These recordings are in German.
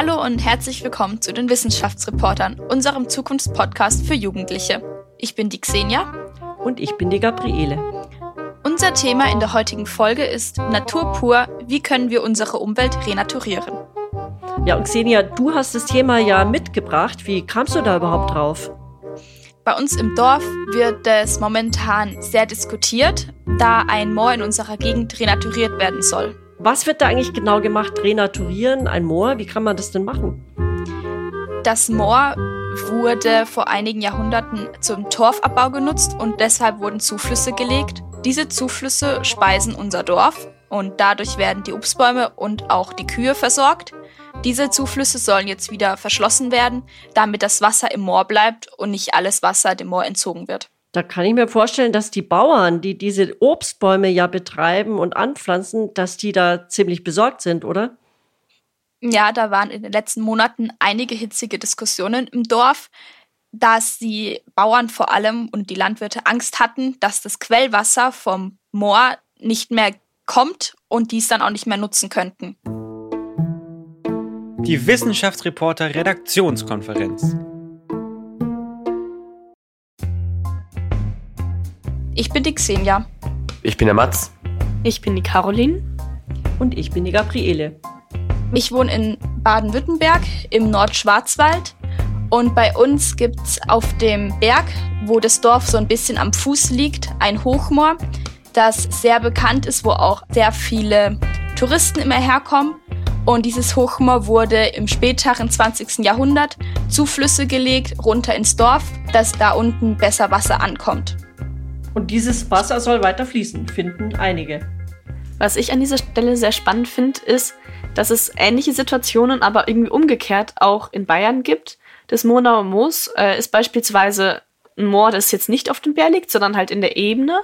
Hallo und herzlich willkommen zu den Wissenschaftsreportern, unserem Zukunftspodcast für Jugendliche. Ich bin die Xenia. Und ich bin die Gabriele. Unser Thema in der heutigen Folge ist Natur pur, wie können wir unsere Umwelt renaturieren? Ja, und Xenia, du hast das Thema ja mitgebracht. Wie kamst du da überhaupt drauf? Bei uns im Dorf wird es momentan sehr diskutiert, da ein Moor in unserer Gegend renaturiert werden soll. Was wird da eigentlich genau gemacht? Renaturieren, ein Moor? Wie kann man das denn machen? Das Moor wurde vor einigen Jahrhunderten zum Torfabbau genutzt und deshalb wurden Zuflüsse gelegt. Diese Zuflüsse speisen unser Dorf und dadurch werden die Obstbäume und auch die Kühe versorgt. Diese Zuflüsse sollen jetzt wieder verschlossen werden, damit das Wasser im Moor bleibt und nicht alles Wasser dem Moor entzogen wird. Da kann ich mir vorstellen, dass die Bauern, die diese Obstbäume ja betreiben und anpflanzen, dass die da ziemlich besorgt sind, oder? Ja, da waren in den letzten Monaten einige hitzige Diskussionen im Dorf, dass die Bauern vor allem und die Landwirte Angst hatten, dass das Quellwasser vom Moor nicht mehr kommt und dies dann auch nicht mehr nutzen könnten. Die Wissenschaftsreporter Redaktionskonferenz. Ich bin die Xenia. Ich bin der Mats. Ich bin die Caroline. Und ich bin die Gabriele. Ich wohne in Baden-Württemberg im Nordschwarzwald. Und bei uns gibt es auf dem Berg, wo das Dorf so ein bisschen am Fuß liegt, ein Hochmoor, das sehr bekannt ist, wo auch sehr viele Touristen immer herkommen. Und dieses Hochmoor wurde im späteren 20. Jahrhundert Zuflüsse gelegt, runter ins Dorf, dass da unten besser Wasser ankommt. Und dieses Wasser soll weiter fließen, finden einige. Was ich an dieser Stelle sehr spannend finde, ist, dass es ähnliche Situationen, aber irgendwie umgekehrt auch in Bayern gibt. Das Monauer Moos äh, ist beispielsweise ein Moor, das jetzt nicht auf dem Berg liegt, sondern halt in der Ebene.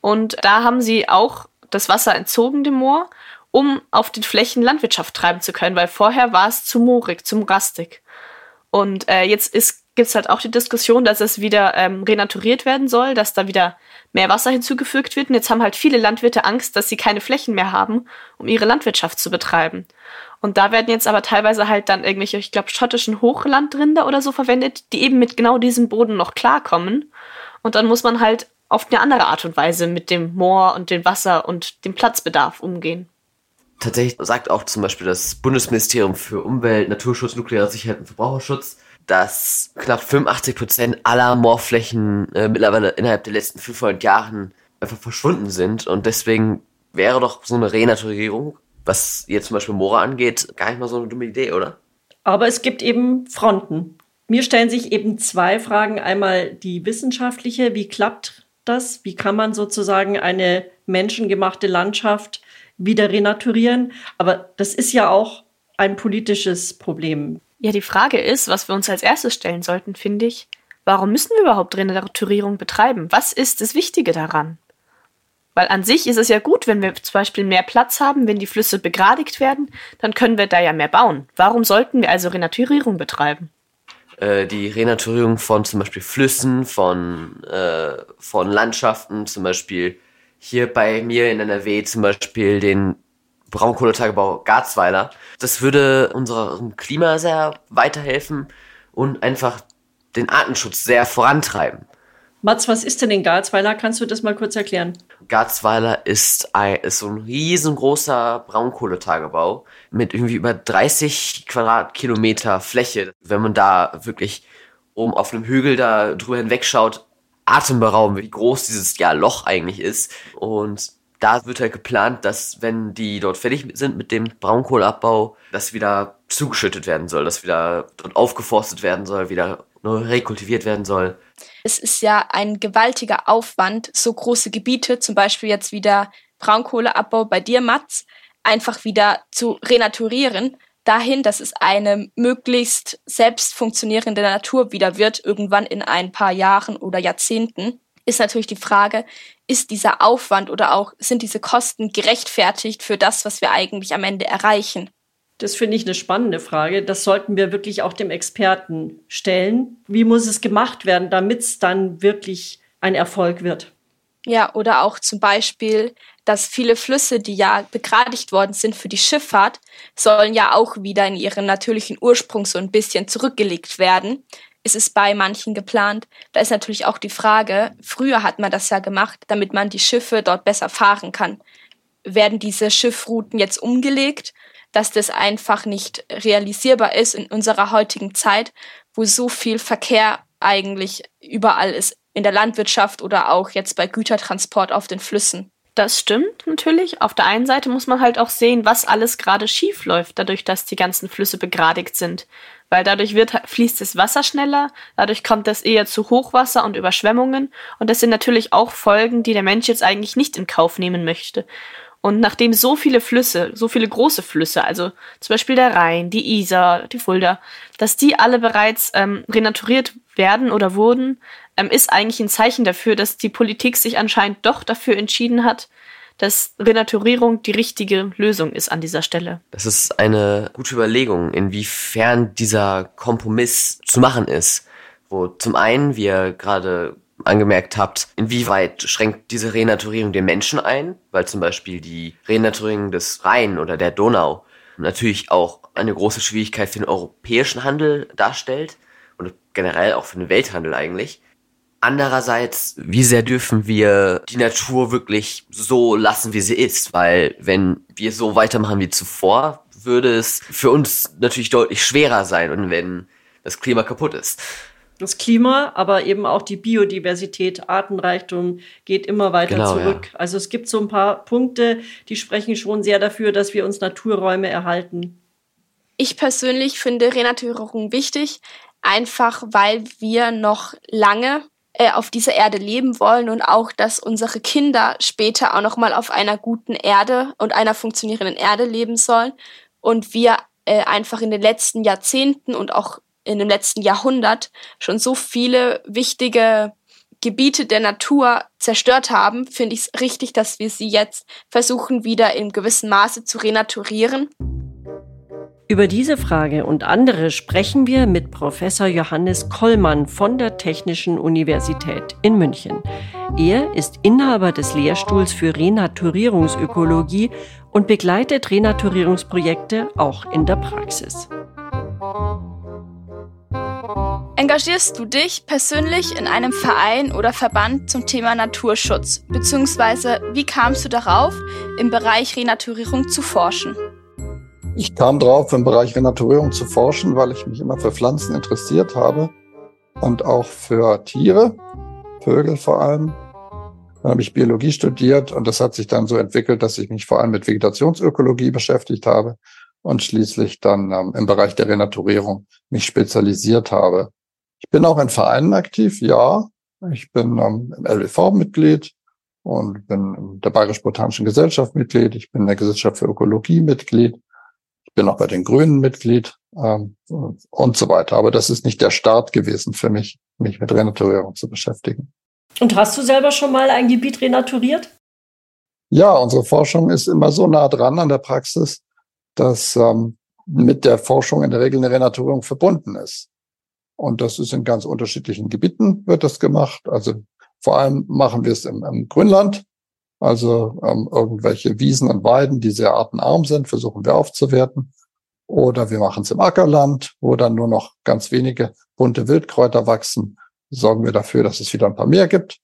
Und da haben sie auch das Wasser entzogen, dem Moor, um auf den Flächen Landwirtschaft treiben zu können, weil vorher war es zu moorig, zu rastig. Und äh, jetzt ist gibt es halt auch die Diskussion, dass es wieder ähm, renaturiert werden soll, dass da wieder mehr Wasser hinzugefügt wird. Und jetzt haben halt viele Landwirte Angst, dass sie keine Flächen mehr haben, um ihre Landwirtschaft zu betreiben. Und da werden jetzt aber teilweise halt dann irgendwelche, ich glaube, schottischen Hochlandrinder oder so verwendet, die eben mit genau diesem Boden noch klarkommen. Und dann muss man halt auf eine andere Art und Weise mit dem Moor und dem Wasser und dem Platzbedarf umgehen. Tatsächlich sagt auch zum Beispiel das Bundesministerium für Umwelt, Naturschutz, nukleare Sicherheit und Verbraucherschutz, dass knapp 85 Prozent aller Moorflächen äh, mittlerweile innerhalb der letzten 500 Jahren einfach verschwunden sind und deswegen wäre doch so eine Renaturierung, was jetzt zum Beispiel Moore angeht, gar nicht mal so eine dumme Idee, oder? Aber es gibt eben Fronten. Mir stellen sich eben zwei Fragen. Einmal die wissenschaftliche, wie klappt das? Wie kann man sozusagen eine menschengemachte Landschaft wieder renaturieren? Aber das ist ja auch ein politisches Problem. Ja, die Frage ist, was wir uns als erstes stellen sollten, finde ich, warum müssen wir überhaupt Renaturierung betreiben? Was ist das Wichtige daran? Weil an sich ist es ja gut, wenn wir zum Beispiel mehr Platz haben, wenn die Flüsse begradigt werden, dann können wir da ja mehr bauen. Warum sollten wir also Renaturierung betreiben? Äh, die Renaturierung von zum Beispiel Flüssen, von, äh, von Landschaften, zum Beispiel hier bei mir in NRW zum Beispiel den Braunkohletagebau Garzweiler. Das würde unserem Klima sehr weiterhelfen und einfach den Artenschutz sehr vorantreiben. Mats, was ist denn in Garzweiler? Kannst du das mal kurz erklären? Garzweiler ist, ein, ist so ein riesengroßer Braunkohletagebau mit irgendwie über 30 Quadratkilometer Fläche. Wenn man da wirklich oben auf einem Hügel da drüber hinwegschaut, atemberaubend, wie groß dieses ja, Loch eigentlich ist. Und da wird halt geplant, dass wenn die dort fertig sind mit dem Braunkohleabbau, das wieder zugeschüttet werden soll, dass wieder dort aufgeforstet werden soll, wieder neu rekultiviert werden soll. Es ist ja ein gewaltiger Aufwand, so große Gebiete, zum Beispiel jetzt wieder Braunkohleabbau bei dir, Mats, einfach wieder zu renaturieren, dahin, dass es eine möglichst selbst funktionierende Natur wieder wird, irgendwann in ein paar Jahren oder Jahrzehnten ist natürlich die Frage, ist dieser Aufwand oder auch sind diese Kosten gerechtfertigt für das, was wir eigentlich am Ende erreichen? Das finde ich eine spannende Frage. Das sollten wir wirklich auch dem Experten stellen. Wie muss es gemacht werden, damit es dann wirklich ein Erfolg wird? Ja, oder auch zum Beispiel, dass viele Flüsse, die ja begradigt worden sind für die Schifffahrt, sollen ja auch wieder in ihren natürlichen Ursprung so ein bisschen zurückgelegt werden. Ist es bei manchen geplant? Da ist natürlich auch die Frage, früher hat man das ja gemacht, damit man die Schiffe dort besser fahren kann. Werden diese Schiffrouten jetzt umgelegt, dass das einfach nicht realisierbar ist in unserer heutigen Zeit, wo so viel Verkehr eigentlich überall ist in der Landwirtschaft oder auch jetzt bei Gütertransport auf den Flüssen. Das stimmt natürlich. Auf der einen Seite muss man halt auch sehen, was alles gerade schief läuft, dadurch, dass die ganzen Flüsse begradigt sind. Weil dadurch wird, fließt das Wasser schneller, dadurch kommt es eher zu Hochwasser und Überschwemmungen. Und das sind natürlich auch Folgen, die der Mensch jetzt eigentlich nicht in Kauf nehmen möchte. Und nachdem so viele Flüsse, so viele große Flüsse, also zum Beispiel der Rhein, die Isar, die Fulda, dass die alle bereits ähm, renaturiert werden oder wurden, ähm, ist eigentlich ein Zeichen dafür, dass die Politik sich anscheinend doch dafür entschieden hat, dass Renaturierung die richtige Lösung ist an dieser Stelle. Das ist eine gute Überlegung, inwiefern dieser Kompromiss zu machen ist. Wo zum einen wir gerade angemerkt habt, inwieweit schränkt diese Renaturierung den Menschen ein, weil zum Beispiel die Renaturierung des Rhein oder der Donau natürlich auch eine große Schwierigkeit für den europäischen Handel darstellt und generell auch für den Welthandel eigentlich. Andererseits, wie sehr dürfen wir die Natur wirklich so lassen, wie sie ist? Weil wenn wir so weitermachen wie zuvor, würde es für uns natürlich deutlich schwerer sein und wenn das Klima kaputt ist das Klima, aber eben auch die Biodiversität, Artenreichtum geht immer weiter genau, zurück. Ja. Also es gibt so ein paar Punkte, die sprechen schon sehr dafür, dass wir uns Naturräume erhalten. Ich persönlich finde Renaturierung wichtig, einfach weil wir noch lange äh, auf dieser Erde leben wollen und auch, dass unsere Kinder später auch noch mal auf einer guten Erde und einer funktionierenden Erde leben sollen und wir äh, einfach in den letzten Jahrzehnten und auch in dem letzten Jahrhundert schon so viele wichtige Gebiete der Natur zerstört haben, finde ich es richtig, dass wir sie jetzt versuchen, wieder in gewissem Maße zu renaturieren. Über diese Frage und andere sprechen wir mit Professor Johannes Kollmann von der Technischen Universität in München. Er ist Inhaber des Lehrstuhls für Renaturierungsökologie und begleitet Renaturierungsprojekte auch in der Praxis. Engagierst du dich persönlich in einem Verein oder Verband zum Thema Naturschutz? Beziehungsweise wie kamst du darauf, im Bereich Renaturierung zu forschen? Ich kam darauf, im Bereich Renaturierung zu forschen, weil ich mich immer für Pflanzen interessiert habe und auch für Tiere, Vögel vor allem. Dann habe ich Biologie studiert und das hat sich dann so entwickelt, dass ich mich vor allem mit Vegetationsökologie beschäftigt habe und schließlich dann ähm, im Bereich der Renaturierung mich spezialisiert habe. Ich bin auch in Vereinen aktiv, ja. Ich bin ähm, im LWV Mitglied und bin in der Bayerisch Botanischen Gesellschaft Mitglied. Ich bin in der Gesellschaft für Ökologie Mitglied. Ich bin auch bei den Grünen Mitglied ähm, und so weiter. Aber das ist nicht der Start gewesen für mich, mich mit Renaturierung zu beschäftigen. Und hast du selber schon mal ein Gebiet renaturiert? Ja, unsere Forschung ist immer so nah dran an der Praxis, dass ähm, mit der Forschung in der Regel eine Renaturierung verbunden ist. Und das ist in ganz unterschiedlichen Gebieten wird das gemacht. Also vor allem machen wir es im, im Grünland. Also ähm, irgendwelche Wiesen und Weiden, die sehr artenarm sind, versuchen wir aufzuwerten. Oder wir machen es im Ackerland, wo dann nur noch ganz wenige bunte Wildkräuter wachsen. Sorgen wir dafür, dass es wieder ein paar mehr gibt.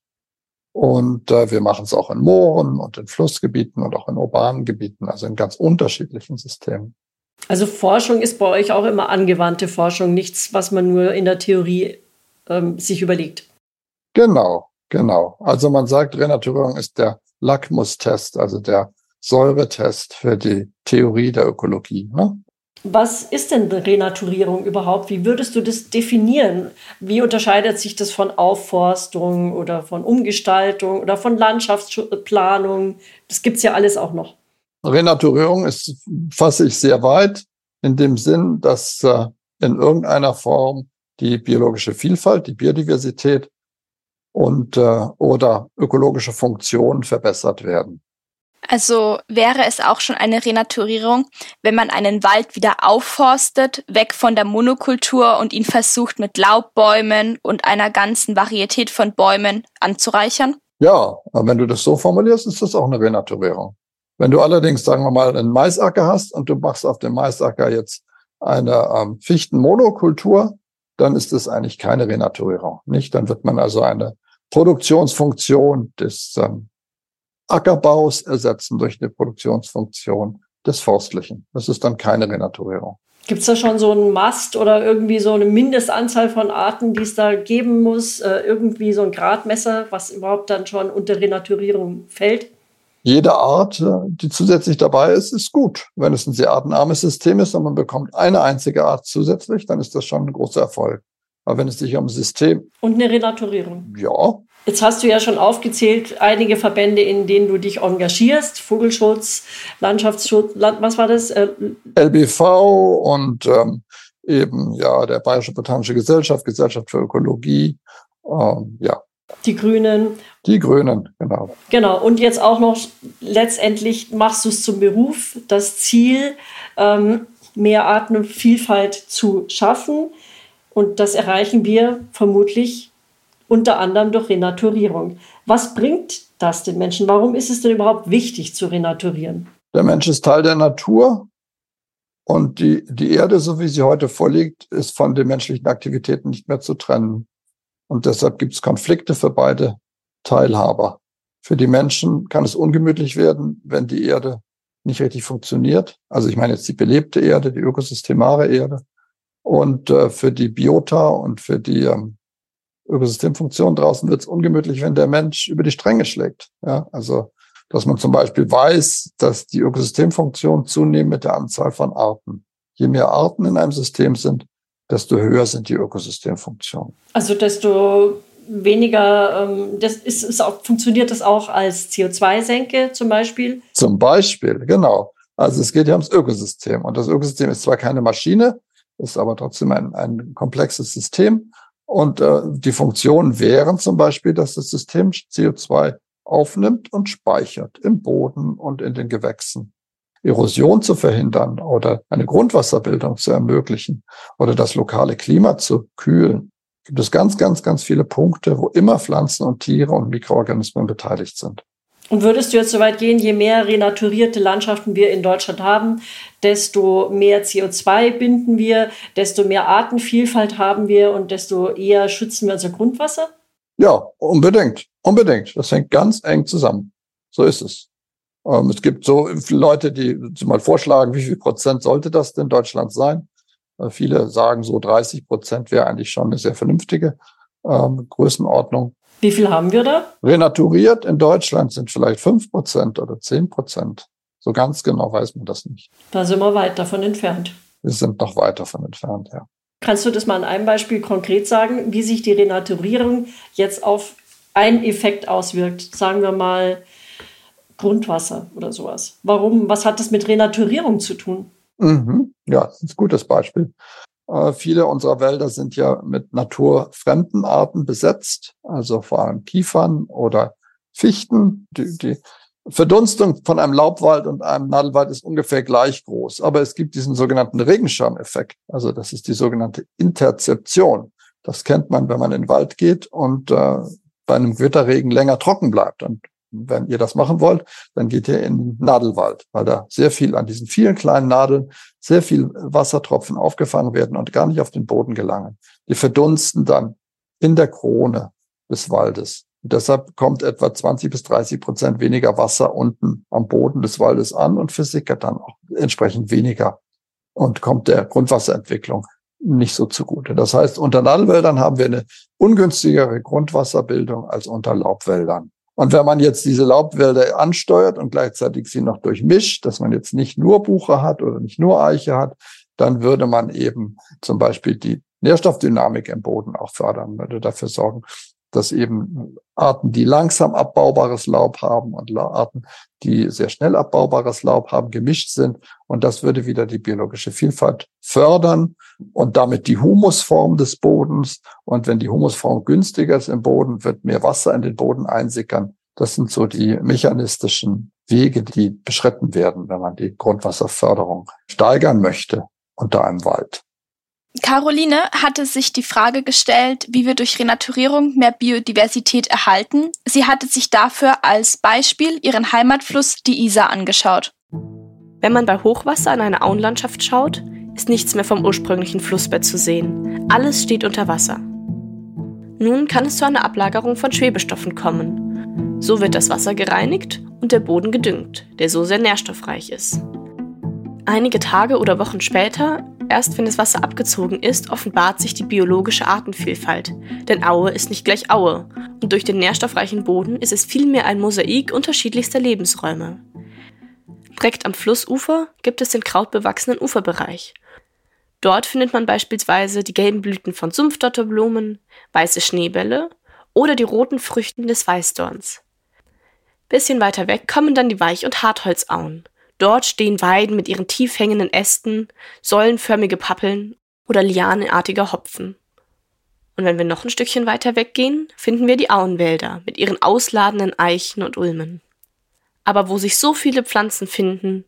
Und äh, wir machen es auch in Mooren und in Flussgebieten und auch in urbanen Gebieten, also in ganz unterschiedlichen Systemen. Also Forschung ist bei euch auch immer angewandte Forschung, nichts, was man nur in der Theorie ähm, sich überlegt. Genau, genau. Also man sagt, Renaturierung ist der Lackmustest, also der Säuretest für die Theorie der Ökologie. Ne? Was ist denn Renaturierung überhaupt? Wie würdest du das definieren? Wie unterscheidet sich das von Aufforstung oder von Umgestaltung oder von Landschaftsplanung? Das gibt's ja alles auch noch. Renaturierung ist, fasse ich sehr weit, in dem Sinn, dass äh, in irgendeiner Form die biologische Vielfalt, die Biodiversität und äh, oder ökologische Funktionen verbessert werden. Also wäre es auch schon eine Renaturierung, wenn man einen Wald wieder aufforstet, weg von der Monokultur und ihn versucht mit Laubbäumen und einer ganzen Varietät von Bäumen anzureichern? Ja, aber wenn du das so formulierst, ist das auch eine Renaturierung. Wenn du allerdings, sagen wir mal, einen Maisacker hast und du machst auf dem Maisacker jetzt eine ähm, Fichtenmonokultur, dann ist das eigentlich keine Renaturierung. Nicht? Dann wird man also eine Produktionsfunktion des ähm, Ackerbaus ersetzen durch eine Produktionsfunktion des Forstlichen. Das ist dann keine Renaturierung. Gibt es da schon so einen Mast oder irgendwie so eine Mindestanzahl von Arten, die es da geben muss? Äh, irgendwie so ein Gradmesser, was überhaupt dann schon unter Renaturierung fällt? Jede Art, äh, die zusätzlich dabei ist, ist gut. Wenn es ein sehr artenarmes System ist und man bekommt eine einzige Art zusätzlich, dann ist das schon ein großer Erfolg. Aber wenn es sich um ein System. Und eine Renaturierung. Ja, Jetzt hast du ja schon aufgezählt, einige Verbände, in denen du dich engagierst. Vogelschutz, Landschaftsschutz, Land, was war das? Äh, LBV und ähm, eben ja der Bayerische Botanische Gesellschaft, Gesellschaft für Ökologie, ähm, ja. Die Grünen. Die Grünen, genau. Genau. Und jetzt auch noch letztendlich machst du es zum Beruf, das Ziel, ähm, mehr Artenvielfalt zu schaffen. Und das erreichen wir vermutlich unter anderem durch Renaturierung. Was bringt das den Menschen? Warum ist es denn überhaupt wichtig zu renaturieren? Der Mensch ist Teil der Natur und die, die Erde, so wie sie heute vorliegt, ist von den menschlichen Aktivitäten nicht mehr zu trennen. Und deshalb gibt es Konflikte für beide Teilhaber. Für die Menschen kann es ungemütlich werden, wenn die Erde nicht richtig funktioniert. Also ich meine jetzt die belebte Erde, die ökosystemare Erde. Und äh, für die Biota und für die ähm, Ökosystemfunktion. Draußen wird es ungemütlich, wenn der Mensch über die Stränge schlägt. Ja, also, dass man zum Beispiel weiß, dass die Ökosystemfunktion zunimmt mit der Anzahl von Arten. Je mehr Arten in einem System sind, desto höher sind die Ökosystemfunktionen. Also desto weniger, ähm, das ist, ist auch, funktioniert das auch als CO2-Senke zum Beispiel? Zum Beispiel, genau. Also es geht ja ums Ökosystem. Und das Ökosystem ist zwar keine Maschine, ist aber trotzdem ein, ein komplexes System. Und äh, die Funktionen wären zum Beispiel, dass das System CO2 aufnimmt und speichert im Boden und in den Gewächsen. Erosion zu verhindern oder eine Grundwasserbildung zu ermöglichen oder das lokale Klima zu kühlen, gibt es ganz, ganz, ganz viele Punkte, wo immer Pflanzen und Tiere und Mikroorganismen beteiligt sind. Und würdest du jetzt so weit gehen, je mehr renaturierte Landschaften wir in Deutschland haben, desto mehr CO2 binden wir, desto mehr Artenvielfalt haben wir und desto eher schützen wir unser Grundwasser? Ja, unbedingt. Unbedingt. Das hängt ganz eng zusammen. So ist es. Ähm, es gibt so Leute, die mal vorschlagen, wie viel Prozent sollte das denn in Deutschland sein? Äh, viele sagen so 30 Prozent wäre eigentlich schon eine sehr vernünftige ähm, Größenordnung. Wie viel haben wir da? Renaturiert in Deutschland sind vielleicht fünf Prozent oder zehn Prozent. So ganz genau weiß man das nicht. Da sind wir weit davon entfernt. Wir sind noch weit davon entfernt, ja. Kannst du das mal an einem Beispiel konkret sagen, wie sich die Renaturierung jetzt auf einen Effekt auswirkt? Sagen wir mal Grundwasser oder sowas. Warum? Was hat das mit Renaturierung zu tun? Mhm. Ja, das ist ein gutes Beispiel. Äh, viele unserer Wälder sind ja mit naturfremden Arten besetzt, also vor allem Kiefern oder Fichten. Die, die Verdunstung von einem Laubwald und einem Nadelwald ist ungefähr gleich groß, aber es gibt diesen sogenannten Regenschirmeffekt. Also das ist die sogenannte Interzeption. Das kennt man, wenn man in den Wald geht und äh, bei einem Gewitterregen länger trocken bleibt. Und wenn ihr das machen wollt, dann geht ihr in Nadelwald, weil da sehr viel an diesen vielen kleinen Nadeln, sehr viel Wassertropfen aufgefangen werden und gar nicht auf den Boden gelangen. Die verdunsten dann in der Krone des Waldes. Und deshalb kommt etwa 20 bis 30 Prozent weniger Wasser unten am Boden des Waldes an und versickert dann auch entsprechend weniger und kommt der Grundwasserentwicklung nicht so zugute. Das heißt, unter Nadelwäldern haben wir eine ungünstigere Grundwasserbildung als unter Laubwäldern. Und wenn man jetzt diese Laubwälder ansteuert und gleichzeitig sie noch durchmischt, dass man jetzt nicht nur Buche hat oder nicht nur Eiche hat, dann würde man eben zum Beispiel die Nährstoffdynamik im Boden auch fördern, würde dafür sorgen, dass eben Arten, die langsam abbaubares Laub haben und Arten, die sehr schnell abbaubares Laub haben, gemischt sind. Und das würde wieder die biologische Vielfalt fördern und damit die Humusform des Bodens. Und wenn die Humusform günstiger ist im Boden, wird mehr Wasser in den Boden einsickern. Das sind so die mechanistischen Wege, die beschritten werden, wenn man die Grundwasserförderung steigern möchte unter einem Wald. Caroline hatte sich die Frage gestellt, wie wir durch Renaturierung mehr Biodiversität erhalten. Sie hatte sich dafür als Beispiel ihren Heimatfluss, die Isar, angeschaut. Wenn man bei Hochwasser in eine Auenlandschaft schaut, ist nichts mehr vom ursprünglichen Flussbett zu sehen. Alles steht unter Wasser. Nun kann es zu einer Ablagerung von Schwebestoffen kommen. So wird das Wasser gereinigt und der Boden gedüngt, der so sehr nährstoffreich ist. Einige Tage oder Wochen später, erst wenn das Wasser abgezogen ist, offenbart sich die biologische Artenvielfalt. Denn Aue ist nicht gleich Aue. Und durch den nährstoffreichen Boden ist es vielmehr ein Mosaik unterschiedlichster Lebensräume. Direkt am Flussufer gibt es den krautbewachsenen Uferbereich. Dort findet man beispielsweise die gelben Blüten von Sumpfdotterblumen, weiße Schneebälle oder die roten Früchten des Weißdorns. Bisschen weiter weg kommen dann die Weich- und Hartholzauen. Dort stehen Weiden mit ihren tief hängenden Ästen, säulenförmige Pappeln oder lianenartiger Hopfen. Und wenn wir noch ein Stückchen weiter weggehen, finden wir die Auenwälder mit ihren ausladenden Eichen und Ulmen. Aber wo sich so viele Pflanzen finden,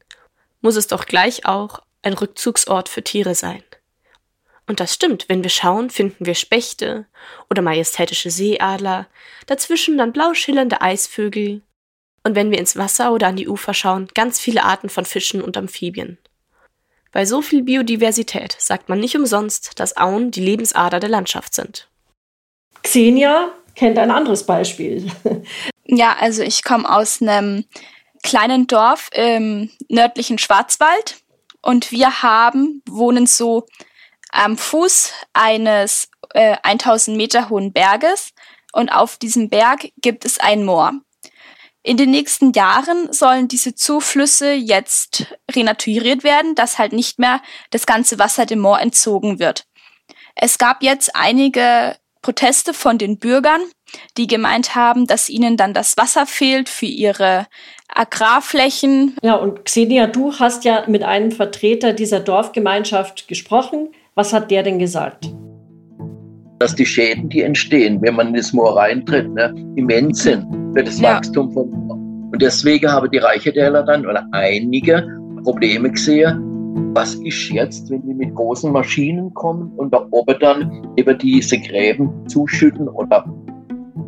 muss es doch gleich auch ein Rückzugsort für Tiere sein. Und das stimmt, wenn wir schauen, finden wir Spechte oder majestätische Seeadler, dazwischen dann blau schillernde Eisvögel und wenn wir ins Wasser oder an die Ufer schauen, ganz viele Arten von Fischen und Amphibien. Bei so viel Biodiversität sagt man nicht umsonst, dass Auen die Lebensader der Landschaft sind. Xenia kennt ein anderes Beispiel. Ja, also ich komme aus einem kleinen Dorf im nördlichen Schwarzwald und wir haben, wohnen so am Fuß eines äh, 1000 Meter hohen Berges und auf diesem Berg gibt es ein Moor. In den nächsten Jahren sollen diese Zuflüsse jetzt renaturiert werden, dass halt nicht mehr das ganze Wasser dem Moor entzogen wird. Es gab jetzt einige Proteste von den Bürgern, die gemeint haben, dass ihnen dann das Wasser fehlt für ihre Agrarflächen. Ja, und Xenia, du hast ja mit einem Vertreter dieser Dorfgemeinschaft gesprochen. Was hat der denn gesagt? Dass die Schäden, die entstehen, wenn man in das Moor reintritt, ne, immens sind für das ja. Wachstum vom Moor. Und deswegen haben die Reichetäler dann oder einige Probleme gesehen. Was ist jetzt, wenn die mit großen Maschinen kommen und da oben dann über diese Gräben zuschütten oder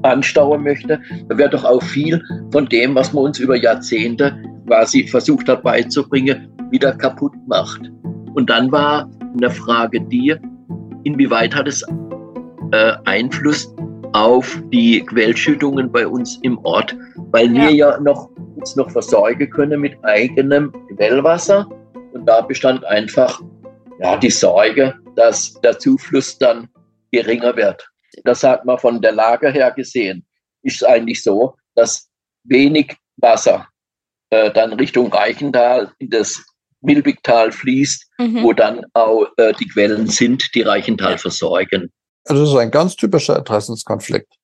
anstauen möchte, da wird doch auch viel von dem, was man uns über Jahrzehnte quasi versucht hat beizubringen, wieder kaputt macht. Und dann war eine Frage die, inwieweit hat es äh, Einfluss auf die Quellschüttungen bei uns im Ort, weil ja. wir ja noch uns noch versorgen können mit eigenem Quellwasser. Und da bestand einfach ja, die Sorge, dass der Zufluss dann geringer wird das hat man von der Lage her gesehen, ist eigentlich so, dass wenig Wasser äh, dann Richtung Reichental in das Milbigtal fließt, mhm. wo dann auch äh, die Quellen sind, die Reichental versorgen. Also das ist ein ganz typischer Interessenskonflikt.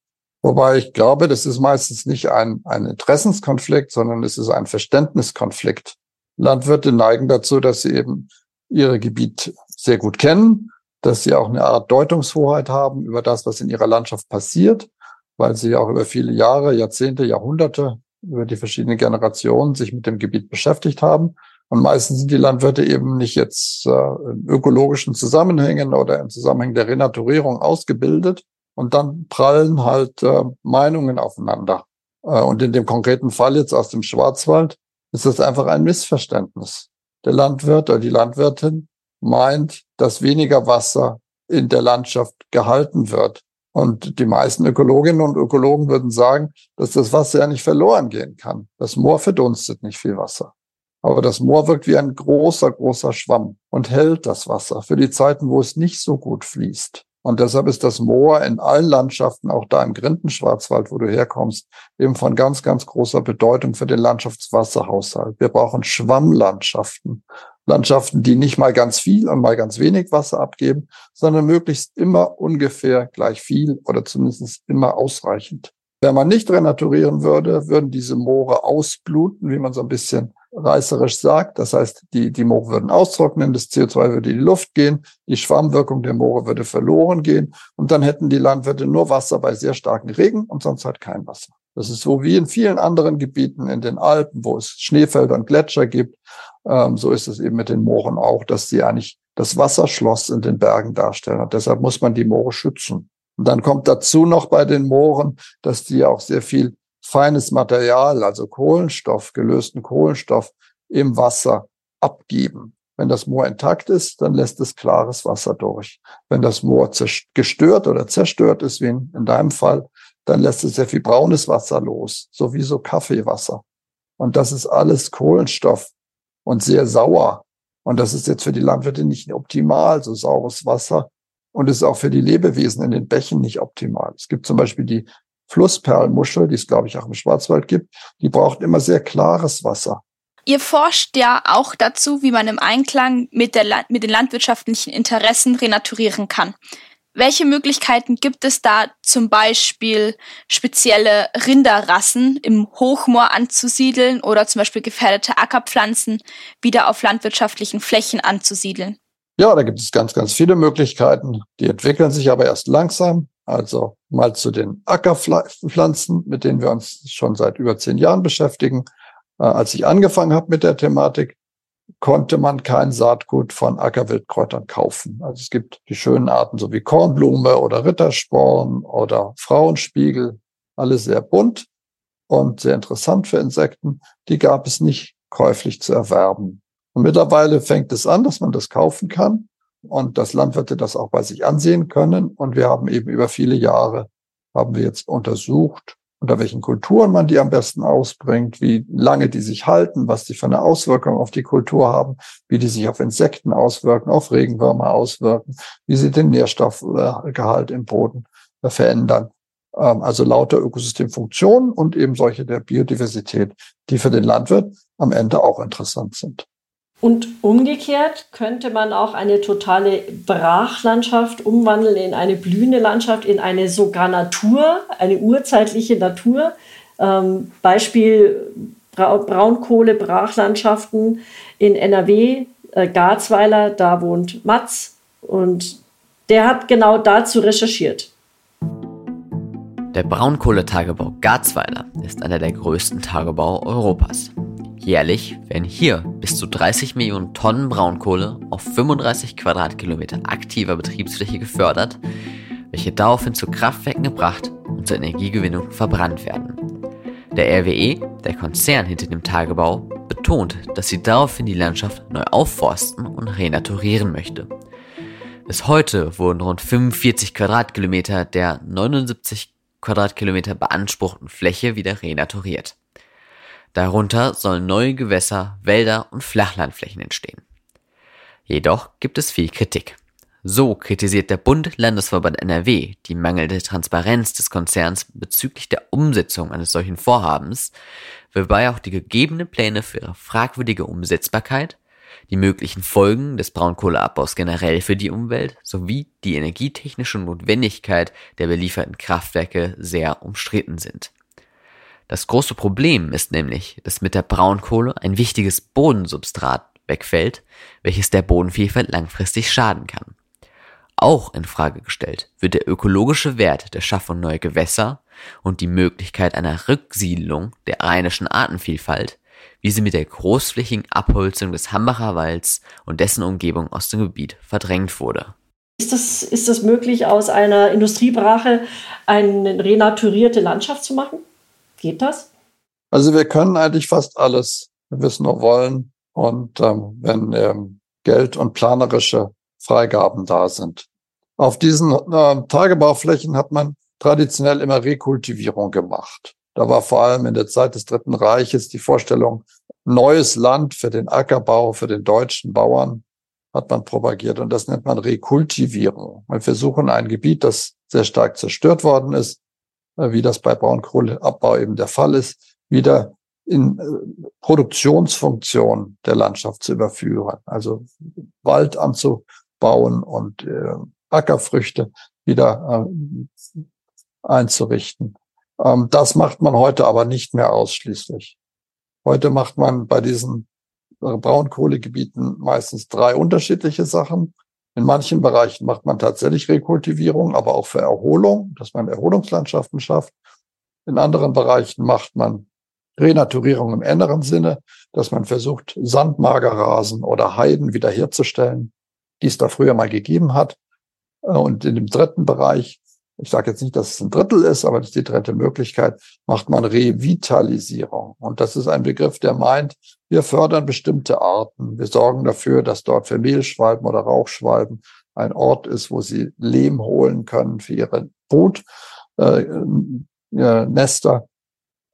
Wobei ich glaube, das ist meistens nicht ein, ein Interessenskonflikt, sondern es ist ein Verständniskonflikt. Landwirte neigen dazu, dass sie eben ihre Gebiet sehr gut kennen dass sie auch eine Art Deutungshoheit haben über das, was in ihrer Landschaft passiert, weil sie auch über viele Jahre, Jahrzehnte, Jahrhunderte, über die verschiedenen Generationen sich mit dem Gebiet beschäftigt haben. Und meistens sind die Landwirte eben nicht jetzt äh, in ökologischen Zusammenhängen oder im Zusammenhang der Renaturierung ausgebildet. Und dann prallen halt äh, Meinungen aufeinander. Äh, und in dem konkreten Fall jetzt aus dem Schwarzwald ist das einfach ein Missverständnis. Der Landwirt oder die Landwirtin meint, dass weniger Wasser in der Landschaft gehalten wird. Und die meisten Ökologinnen und Ökologen würden sagen, dass das Wasser ja nicht verloren gehen kann. Das Moor verdunstet nicht viel Wasser. Aber das Moor wirkt wie ein großer, großer Schwamm und hält das Wasser für die Zeiten, wo es nicht so gut fließt. Und deshalb ist das Moor in allen Landschaften, auch da im Grindenschwarzwald, wo du herkommst, eben von ganz, ganz großer Bedeutung für den Landschaftswasserhaushalt. Wir brauchen Schwammlandschaften. Landschaften, die nicht mal ganz viel und mal ganz wenig Wasser abgeben, sondern möglichst immer ungefähr gleich viel oder zumindest immer ausreichend. Wenn man nicht renaturieren würde, würden diese Moore ausbluten, wie man so ein bisschen reißerisch sagt. Das heißt, die, die Moore würden austrocknen, das CO2 würde in die Luft gehen, die Schwammwirkung der Moore würde verloren gehen und dann hätten die Landwirte nur Wasser bei sehr starken Regen und sonst halt kein Wasser. Das ist so wie in vielen anderen Gebieten in den Alpen, wo es Schneefelder und Gletscher gibt. Ähm, so ist es eben mit den Mooren auch, dass sie eigentlich das Wasserschloss in den Bergen darstellen. Und deshalb muss man die Moore schützen. Und dann kommt dazu noch bei den Mooren, dass die auch sehr viel feines Material, also Kohlenstoff, gelösten Kohlenstoff im Wasser abgeben. Wenn das Moor intakt ist, dann lässt es klares Wasser durch. Wenn das Moor gestört oder zerstört ist, wie in, in deinem Fall, dann lässt es sehr viel braunes Wasser los, sowieso Kaffeewasser. Und das ist alles Kohlenstoff und sehr sauer. Und das ist jetzt für die Landwirte nicht optimal, so saures Wasser. Und es ist auch für die Lebewesen in den Bächen nicht optimal. Es gibt zum Beispiel die Flussperlmuschel, die es, glaube ich, auch im Schwarzwald gibt. Die braucht immer sehr klares Wasser. Ihr forscht ja auch dazu, wie man im Einklang mit, der, mit den landwirtschaftlichen Interessen renaturieren kann. Welche Möglichkeiten gibt es da zum Beispiel spezielle Rinderrassen im Hochmoor anzusiedeln oder zum Beispiel gefährdete Ackerpflanzen wieder auf landwirtschaftlichen Flächen anzusiedeln? Ja, da gibt es ganz, ganz viele Möglichkeiten. Die entwickeln sich aber erst langsam. Also mal zu den Ackerpflanzen, mit denen wir uns schon seit über zehn Jahren beschäftigen. Äh, als ich angefangen habe mit der Thematik, konnte man kein Saatgut von Ackerwildkräutern kaufen. Also es gibt die schönen Arten so wie Kornblume oder Rittersporn oder Frauenspiegel, alles sehr bunt und sehr interessant für Insekten. Die gab es nicht käuflich zu erwerben. Und mittlerweile fängt es an, dass man das kaufen kann und dass Landwirte das auch bei sich ansehen können. Und wir haben eben über viele Jahre haben wir jetzt untersucht, unter welchen Kulturen man die am besten ausbringt, wie lange die sich halten, was die für eine Auswirkung auf die Kultur haben, wie die sich auf Insekten auswirken, auf Regenwürmer auswirken, wie sie den Nährstoffgehalt im Boden verändern. Ähm, also lauter Ökosystemfunktionen und eben solche der Biodiversität, die für den Landwirt am Ende auch interessant sind. Und umgekehrt könnte man auch eine totale Brachlandschaft umwandeln in eine blühende Landschaft, in eine sogar Natur, eine urzeitliche Natur. Ähm, Beispiel Bra Braunkohle, Brachlandschaften in NRW, äh, Garzweiler, da wohnt Matz und der hat genau dazu recherchiert. Der Braunkohletagebau Garzweiler ist einer der größten Tagebau Europas. Jährlich werden hier bis zu 30 Millionen Tonnen Braunkohle auf 35 Quadratkilometer aktiver Betriebsfläche gefördert, welche daraufhin zu Kraftwerken gebracht und zur Energiegewinnung verbrannt werden. Der RWE, der Konzern hinter dem Tagebau, betont, dass sie daraufhin die Landschaft neu aufforsten und renaturieren möchte. Bis heute wurden rund 45 Quadratkilometer der 79 Quadratkilometer beanspruchten Fläche wieder renaturiert. Darunter sollen neue Gewässer, Wälder und Flachlandflächen entstehen. Jedoch gibt es viel Kritik. So kritisiert der Bund-Landesverband NRW die mangelnde Transparenz des Konzerns bezüglich der Umsetzung eines solchen Vorhabens, wobei auch die gegebenen Pläne für ihre fragwürdige Umsetzbarkeit, die möglichen Folgen des Braunkohleabbaus generell für die Umwelt sowie die energietechnische Notwendigkeit der belieferten Kraftwerke sehr umstritten sind. Das große Problem ist nämlich, dass mit der Braunkohle ein wichtiges Bodensubstrat wegfällt, welches der Bodenvielfalt langfristig schaden kann. Auch in Frage gestellt wird der ökologische Wert der Schaffung neuer Gewässer und die Möglichkeit einer Rücksiedlung der rheinischen Artenvielfalt, wie sie mit der großflächigen Abholzung des Hambacher Walds und dessen Umgebung aus dem Gebiet verdrängt wurde. Ist das, ist das möglich, aus einer Industriebrache eine renaturierte Landschaft zu machen? Geht das? Also wir können eigentlich fast alles, wenn wir es nur wollen und ähm, wenn ähm, Geld und planerische Freigaben da sind. Auf diesen äh, Tagebauflächen hat man traditionell immer Rekultivierung gemacht. Da war vor allem in der Zeit des Dritten Reiches die Vorstellung, neues Land für den Ackerbau, für den deutschen Bauern hat man propagiert. Und das nennt man Rekultivierung. Wir versuchen ein Gebiet, das sehr stark zerstört worden ist, wie das bei Braunkohleabbau eben der Fall ist, wieder in äh, Produktionsfunktion der Landschaft zu überführen. Also Wald anzubauen und äh, Ackerfrüchte wieder einzurichten. Ähm, das macht man heute aber nicht mehr ausschließlich. Heute macht man bei diesen Braunkohlegebieten meistens drei unterschiedliche Sachen. In manchen Bereichen macht man tatsächlich Rekultivierung, aber auch für Erholung, dass man Erholungslandschaften schafft. In anderen Bereichen macht man Renaturierung im inneren Sinne, dass man versucht, Sandmagerrasen oder Heiden wiederherzustellen die es da früher mal gegeben hat. Äh, und in dem dritten Bereich, ich sage jetzt nicht, dass es ein Drittel ist, aber das ist die dritte Möglichkeit, macht man Revitalisierung. Und das ist ein Begriff, der meint, wir fördern bestimmte Arten. Wir sorgen dafür, dass dort für Mehlschwalben oder Rauchschwalben ein Ort ist, wo sie Lehm holen können für ihre Brutnester.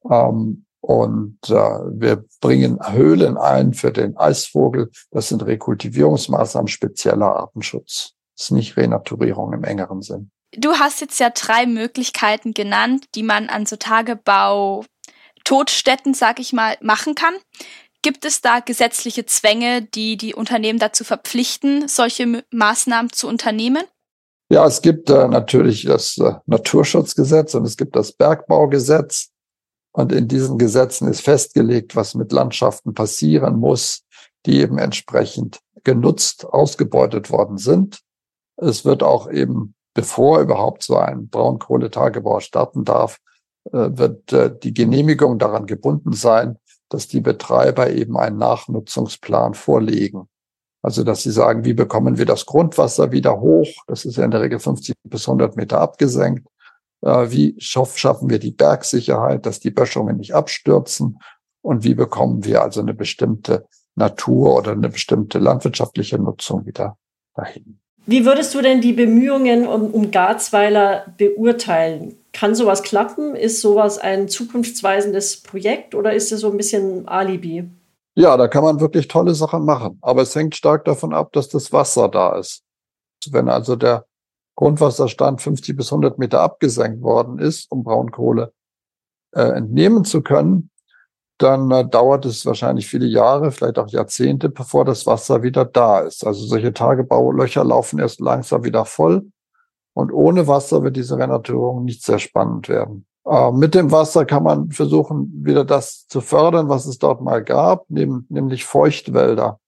Äh, ähm, und äh, wir bringen Höhlen ein für den Eisvogel. Das sind Rekultivierungsmaßnahmen spezieller Artenschutz. Das ist nicht Renaturierung im engeren Sinn. Du hast jetzt ja drei Möglichkeiten genannt, die man an so Tagebau Todstätten, sag ich mal, machen kann. Gibt es da gesetzliche Zwänge, die die Unternehmen dazu verpflichten, solche Maßnahmen zu unternehmen? Ja, es gibt äh, natürlich das äh, Naturschutzgesetz und es gibt das Bergbaugesetz. Und in diesen Gesetzen ist festgelegt, was mit Landschaften passieren muss, die eben entsprechend genutzt, ausgebeutet worden sind. Es wird auch eben, bevor überhaupt so ein Braunkohletagebau starten darf, äh, wird äh, die Genehmigung daran gebunden sein, dass die Betreiber eben einen Nachnutzungsplan vorlegen. Also, dass sie sagen, wie bekommen wir das Grundwasser wieder hoch? Das ist ja in der Regel 50 bis 100 Meter abgesenkt. Äh, wie schaffen wir die Bergsicherheit, dass die Böschungen nicht abstürzen? Und wie bekommen wir also eine bestimmte Natur oder eine bestimmte landwirtschaftliche Nutzung wieder dahin? Wie würdest du denn die Bemühungen um, um Garzweiler beurteilen? Kann sowas klappen? Ist sowas ein zukunftsweisendes Projekt oder ist es so ein bisschen Alibi? Ja, da kann man wirklich tolle Sachen machen. Aber es hängt stark davon ab, dass das Wasser da ist. Wenn also der Grundwasserstand 50 bis 100 Meter abgesenkt worden ist, um Braunkohle äh, entnehmen zu können, dann äh, dauert es wahrscheinlich viele Jahre, vielleicht auch Jahrzehnte, bevor das Wasser wieder da ist. Also solche Tagebaulöcher laufen erst langsam wieder voll. Und ohne Wasser wird diese Renaturierung nicht sehr spannend werden. Äh, mit dem Wasser kann man versuchen, wieder das zu fördern, was es dort mal gab, nämlich Feuchtwälder.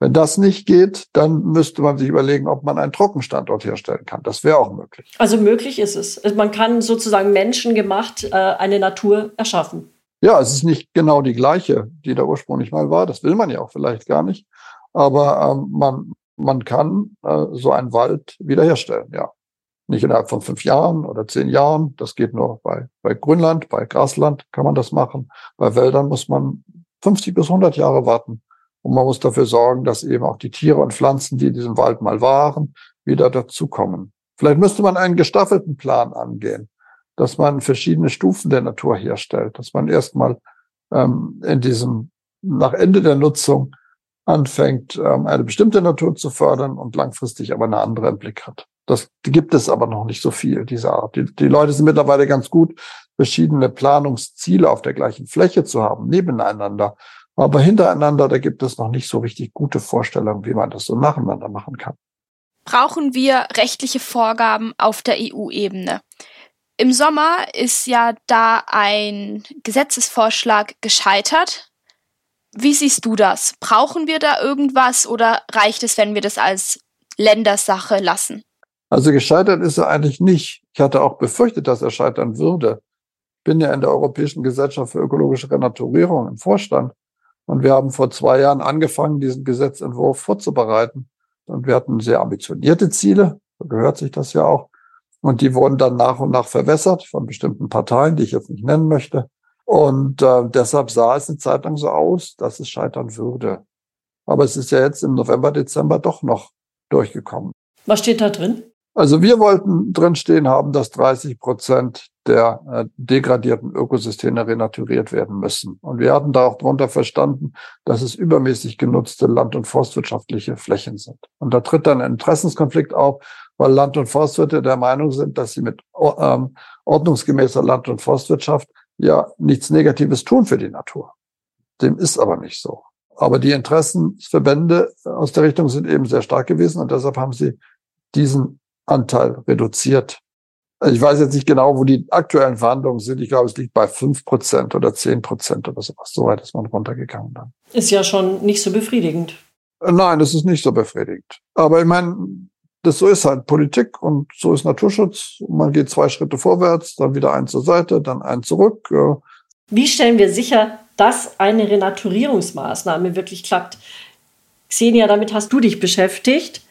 Wenn das nicht geht, dann müsste man sich überlegen, ob man einen Trockenstandort herstellen kann. Das wäre auch möglich. Also möglich ist es. Also man kann sozusagen menschengemacht äh, eine Natur erschaffen. Ja, es ist nicht genau die gleiche, die da ursprünglich mal war. Das will man ja auch vielleicht gar nicht. Aber ähm, man, man kann äh, so einen Wald wiederherstellen, ja. Nicht innerhalb von fünf Jahren oder zehn Jahren. Das geht nur bei, bei Grünland, bei Grasland kann man das machen. Bei Wäldern muss man 50 bis 100 Jahre warten. Und man muss dafür sorgen, dass eben auch die Tiere und Pflanzen, die in diesem Wald mal waren, wieder dazukommen. Vielleicht müsste man einen gestaffelten Plan angehen dass man verschiedene Stufen der Natur herstellt, dass man erstmal ähm, in diesem, nach Ende der Nutzung anfängt, ähm, eine bestimmte Natur zu fördern und langfristig aber eine andere im Blick hat. Das gibt es aber noch nicht so viel, diese Art. Die, die Leute sind mittlerweile ganz gut, verschiedene Planungsziele auf der gleichen Fläche zu haben, nebeneinander. Aber hintereinander, da gibt es noch nicht so richtig gute Vorstellungen, wie man das so nacheinander machen kann. Brauchen wir rechtliche Vorgaben auf der EU-Ebene? Im Sommer ist ja da ein Gesetzesvorschlag gescheitert. Wie siehst du das? Brauchen wir da irgendwas oder reicht es, wenn wir das als Ländersache lassen? Also gescheitert ist er eigentlich nicht. Ich hatte auch befürchtet, dass er scheitern würde. Ich bin ja in der Europäischen Gesellschaft für ökologische Renaturierung im Vorstand. Und wir haben vor zwei Jahren angefangen, diesen Gesetzentwurf vorzubereiten. Und wir hatten sehr ambitionierte Ziele. So gehört sich das ja auch. Und die wurden dann nach und nach verwässert von bestimmten Parteien, die ich jetzt nicht nennen möchte. Und äh, deshalb sah es eine Zeit lang so aus, dass es scheitern würde. Aber es ist ja jetzt im November, Dezember doch noch durchgekommen. Was steht da drin? Also wir wollten drinstehen haben, dass 30 Prozent der äh, degradierten Ökosysteme renaturiert werden müssen. Und wir hatten da auch darunter verstanden, dass es übermäßig genutzte land- und forstwirtschaftliche Flächen sind. Und da tritt dann ein Interessenskonflikt auf, weil Land- und Forstwirte der Meinung sind, dass sie mit ähm, ordnungsgemäßer Land- und Forstwirtschaft ja nichts Negatives tun für die Natur. Dem ist aber nicht so. Aber die Interessenverbände aus der Richtung sind eben sehr stark gewesen und deshalb haben sie diesen Anteil reduziert. Ich weiß jetzt nicht genau, wo die aktuellen Verhandlungen sind. Ich glaube, es liegt bei fünf Prozent oder zehn Prozent oder sowas. So weit ist man runtergegangen dann. Ist ja schon nicht so befriedigend. Nein, das ist nicht so befriedigend. Aber ich meine, das so ist halt Politik und so ist Naturschutz. Man geht zwei Schritte vorwärts, dann wieder einen zur Seite, dann einen zurück. Wie stellen wir sicher, dass eine Renaturierungsmaßnahme wirklich klappt? Xenia, damit hast du dich beschäftigt.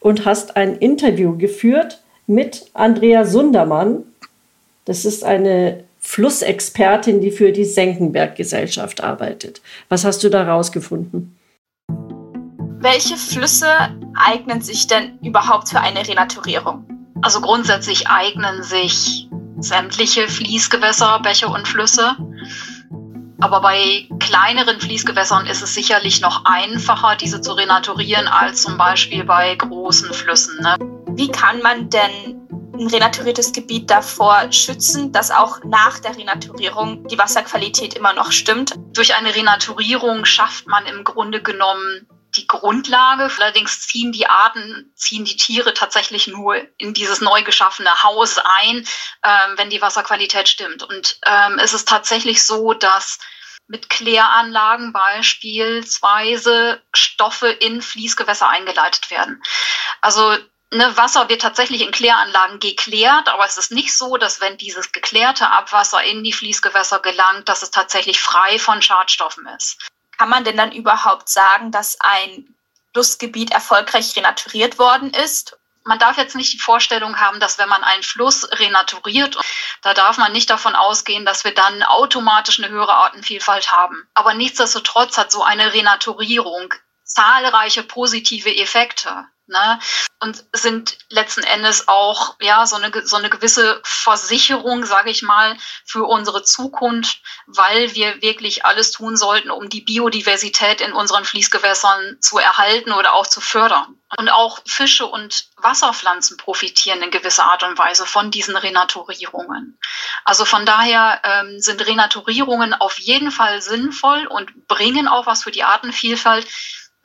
und hast ein Interview geführt mit Andrea Sundermann. Das ist eine Flussexpertin, die für die Senckenberg-Gesellschaft arbeitet. Was hast du da rausgefunden? Welche Flüsse eignen sich denn überhaupt für eine Renaturierung? Also grundsätzlich eignen sich sämtliche Fließgewässer, Bäche und Flüsse. Aber bei kleineren Fließgewässern ist es sicherlich noch einfacher, diese zu renaturieren, als zum Beispiel bei großen Flüssen. Ne? Wie kann man denn ein renaturiertes Gebiet davor schützen, dass auch nach der Renaturierung die Wasserqualität immer noch stimmt? Durch eine Renaturierung schafft man im Grunde genommen die Grundlage. Allerdings ziehen die Arten, ziehen die Tiere tatsächlich nur in dieses neu geschaffene Haus ein, ähm, wenn die Wasserqualität stimmt. Und ähm, es ist tatsächlich so, dass mit Kläranlagen beispielsweise Stoffe in Fließgewässer eingeleitet werden. Also ne, Wasser wird tatsächlich in Kläranlagen geklärt, aber es ist nicht so, dass wenn dieses geklärte Abwasser in die Fließgewässer gelangt, dass es tatsächlich frei von Schadstoffen ist. Kann man denn dann überhaupt sagen, dass ein Flussgebiet erfolgreich renaturiert worden ist? Man darf jetzt nicht die Vorstellung haben, dass wenn man einen Fluss renaturiert, da darf man nicht davon ausgehen, dass wir dann automatisch eine höhere Artenvielfalt haben. Aber nichtsdestotrotz hat so eine Renaturierung zahlreiche positive Effekte ne? und sind letzten Endes auch ja so eine so eine gewisse Versicherung, sage ich mal, für unsere Zukunft, weil wir wirklich alles tun sollten, um die Biodiversität in unseren Fließgewässern zu erhalten oder auch zu fördern. Und auch Fische und Wasserpflanzen profitieren in gewisser Art und Weise von diesen Renaturierungen. Also von daher ähm, sind Renaturierungen auf jeden Fall sinnvoll und bringen auch was für die Artenvielfalt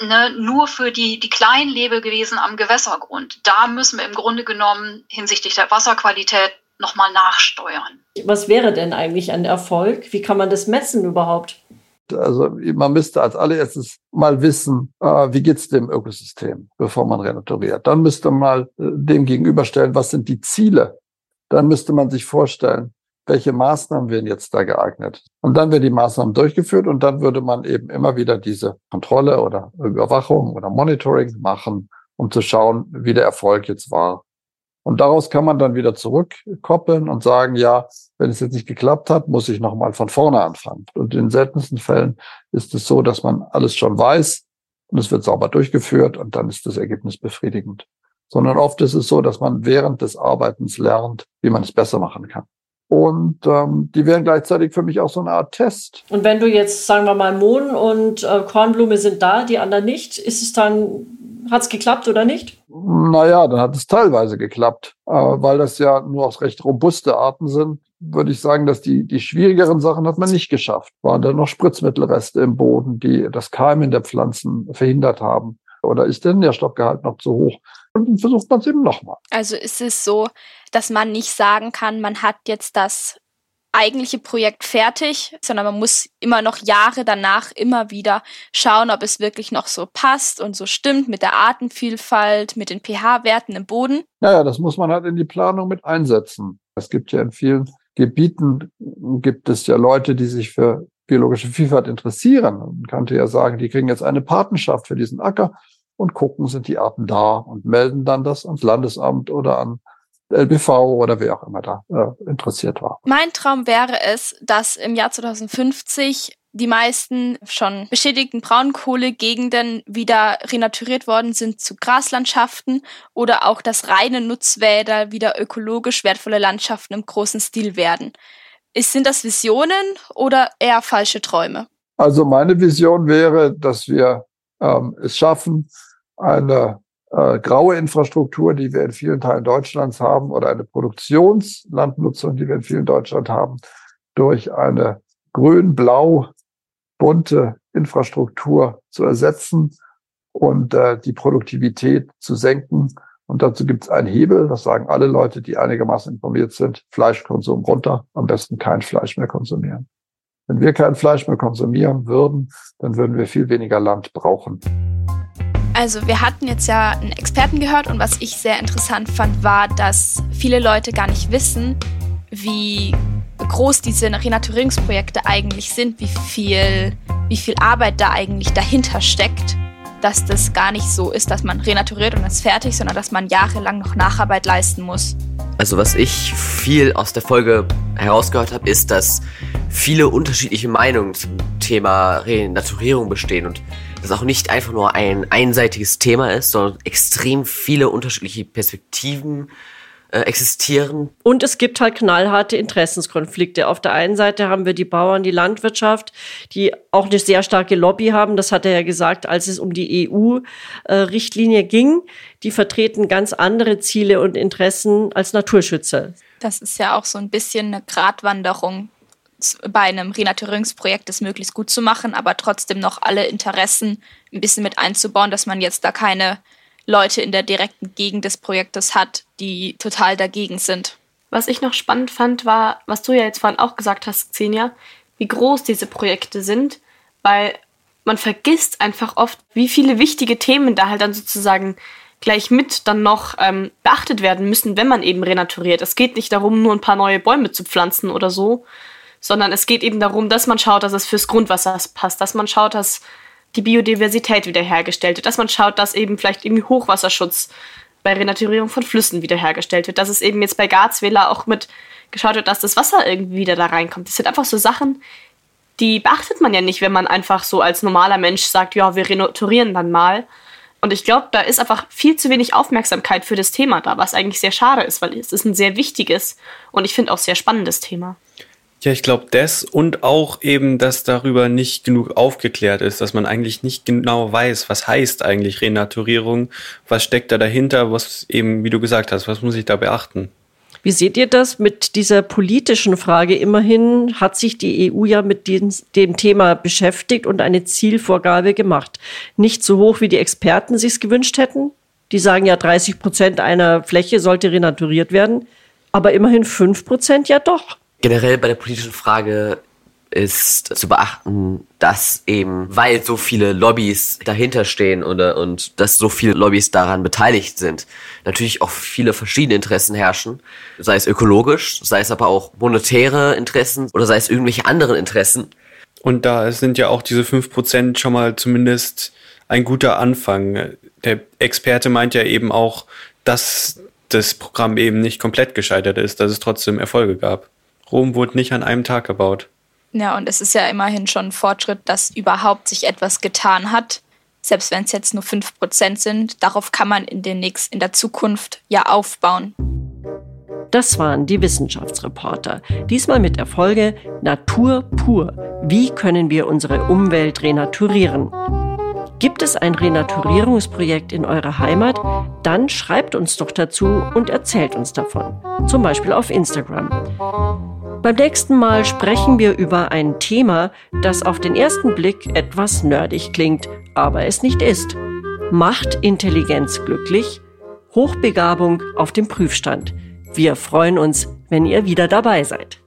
ne, nur für die, die kleinen Lebewesen am Gewässergrund. Da müssen wir im Grunde genommen hinsichtlich der Wasserqualität nochmal nachsteuern. Was wäre denn eigentlich ein Erfolg? Wie kann man das messen überhaupt? Also man müsste als allererstes mal wissen, äh, wie geht's dem Ökosystem, bevor man renaturiert. Dann müsste man mal äh, dem gegenüberstellen, was sind die Ziele. Dann müsste man sich vorstellen, welche Maßnahmen wären jetzt da geeignet. Und dann werden die Maßnahmen durchgeführt und dann würde man eben immer wieder diese Kontrolle oder Überwachung oder Monitoring machen, um zu schauen, wie der Erfolg jetzt war. Und daraus kann man dann wieder zurückkoppeln und sagen, ja, wenn es jetzt nicht geklappt hat, muss ich nochmal von vorne anfangen. Und in seltensten Fällen ist es so, dass man alles schon weiß und es wird sauber durchgeführt und dann ist das Ergebnis befriedigend. Sondern oft ist es so, dass man während des Arbeitens lernt, wie man es besser machen kann. Und ähm, die wären gleichzeitig für mich auch so eine Art Test. Und wenn du jetzt, sagen wir mal, Mohn und äh, Kornblume sind da, die anderen nicht, ist es dann, hat es geklappt oder nicht? Naja, dann hat es teilweise geklappt. Äh, weil das ja nur auch recht robuste Arten sind, würde ich sagen, dass die, die schwierigeren Sachen hat man nicht geschafft. Waren da noch Spritzmittelreste im Boden, die das Keimen der Pflanzen verhindert haben? Oder ist der Nährstoffgehalt noch zu hoch? Und dann versucht man es eben nochmal. Also ist es so, dass man nicht sagen kann, man hat jetzt das eigentliche Projekt fertig, sondern man muss immer noch Jahre danach immer wieder schauen, ob es wirklich noch so passt und so stimmt mit der Artenvielfalt, mit den pH-Werten im Boden. Naja, das muss man halt in die Planung mit einsetzen. Es gibt ja in vielen Gebieten, gibt es ja Leute, die sich für biologische Vielfalt interessieren. Man könnte ja sagen, die kriegen jetzt eine Patenschaft für diesen Acker und gucken, sind die Arten da und melden dann das ans Landesamt oder an LBV oder wer auch immer da äh, interessiert war. Mein Traum wäre es, dass im Jahr 2050 die meisten schon beschädigten Braunkohlegegenden wieder renaturiert worden sind zu Graslandschaften oder auch, dass reine Nutzwälder wieder ökologisch wertvolle Landschaften im großen Stil werden. Ist, sind das Visionen oder eher falsche Träume? Also meine Vision wäre, dass wir ähm, es schaffen, eine äh, graue Infrastruktur, die wir in vielen Teilen Deutschlands haben, oder eine Produktionslandnutzung, die wir in vielen Deutschland haben, durch eine grün-blau bunte Infrastruktur zu ersetzen und äh, die Produktivität zu senken. Und dazu gibt es einen Hebel, das sagen alle Leute, die einigermaßen informiert sind, Fleischkonsum runter, am besten kein Fleisch mehr konsumieren. Wenn wir kein Fleisch mehr konsumieren würden, dann würden wir viel weniger Land brauchen. Also wir hatten jetzt ja einen Experten gehört und was ich sehr interessant fand, war, dass viele Leute gar nicht wissen, wie groß diese Renaturierungsprojekte eigentlich sind, wie viel, wie viel Arbeit da eigentlich dahinter steckt. dass das gar nicht so ist, dass man renaturiert und ist fertig, sondern dass man jahrelang noch Nacharbeit leisten muss. Also was ich viel aus der Folge herausgehört habe, ist, dass viele unterschiedliche Meinungen zum Thema Renaturierung bestehen und das auch nicht einfach nur ein einseitiges Thema ist, sondern extrem viele unterschiedliche Perspektiven äh, existieren. Und es gibt halt knallharte Interessenskonflikte. Auf der einen Seite haben wir die Bauern, die Landwirtschaft, die auch eine sehr starke Lobby haben. Das hat er ja gesagt, als es um die EU-Richtlinie äh, ging. Die vertreten ganz andere Ziele und Interessen als Naturschützer. Das ist ja auch so ein bisschen eine Gratwanderung bei einem Renaturierungsprojekt das möglichst gut zu machen, aber trotzdem noch alle Interessen ein bisschen mit einzubauen, dass man jetzt da keine Leute in der direkten Gegend des Projektes hat, die total dagegen sind. Was ich noch spannend fand, war, was du ja jetzt vorhin auch gesagt hast, Xenia, wie groß diese Projekte sind, weil man vergisst einfach oft, wie viele wichtige Themen da halt dann sozusagen gleich mit dann noch ähm, beachtet werden müssen, wenn man eben renaturiert. Es geht nicht darum, nur ein paar neue Bäume zu pflanzen oder so, sondern es geht eben darum, dass man schaut, dass es fürs Grundwasser passt, dass man schaut, dass die Biodiversität wiederhergestellt wird, dass man schaut, dass eben vielleicht irgendwie Hochwasserschutz bei Renaturierung von Flüssen wiederhergestellt wird, dass es eben jetzt bei Garzwähler auch mit geschaut wird, dass das Wasser irgendwie wieder da reinkommt. Das sind einfach so Sachen, die beachtet man ja nicht, wenn man einfach so als normaler Mensch sagt, ja, wir renaturieren dann mal. Und ich glaube, da ist einfach viel zu wenig Aufmerksamkeit für das Thema da, was eigentlich sehr schade ist, weil es ist ein sehr wichtiges und ich finde auch sehr spannendes Thema. Ja, ich glaube das und auch eben, dass darüber nicht genug aufgeklärt ist, dass man eigentlich nicht genau weiß, was heißt eigentlich Renaturierung, was steckt da dahinter, was eben, wie du gesagt hast, was muss ich da beachten. Wie seht ihr das mit dieser politischen Frage? Immerhin hat sich die EU ja mit dem, dem Thema beschäftigt und eine Zielvorgabe gemacht. Nicht so hoch, wie die Experten sich gewünscht hätten. Die sagen ja, 30 Prozent einer Fläche sollte renaturiert werden. Aber immerhin 5 Prozent ja doch. Generell bei der politischen Frage ist zu beachten, dass eben, weil so viele Lobbys dahinter stehen oder, und dass so viele Lobbys daran beteiligt sind, natürlich auch viele verschiedene Interessen herrschen, sei es ökologisch, sei es aber auch monetäre Interessen oder sei es irgendwelche anderen Interessen. Und da sind ja auch diese fünf Prozent schon mal zumindest ein guter Anfang. Der Experte meint ja eben auch, dass das Programm eben nicht komplett gescheitert ist, dass es trotzdem Erfolge gab. Rom wurde nicht an einem Tag gebaut. Ja, und es ist ja immerhin schon ein Fortschritt, dass überhaupt sich etwas getan hat. Selbst wenn es jetzt nur 5% sind, darauf kann man in, den nächsten, in der Zukunft ja aufbauen. Das waren die Wissenschaftsreporter. Diesmal mit der Folge Natur pur. Wie können wir unsere Umwelt renaturieren? Gibt es ein Renaturierungsprojekt in eurer Heimat? Dann schreibt uns doch dazu und erzählt uns davon. Zum Beispiel auf Instagram. Beim nächsten Mal sprechen wir über ein Thema, das auf den ersten Blick etwas nerdig klingt, aber es nicht ist. Macht Intelligenz glücklich? Hochbegabung auf dem Prüfstand. Wir freuen uns, wenn ihr wieder dabei seid.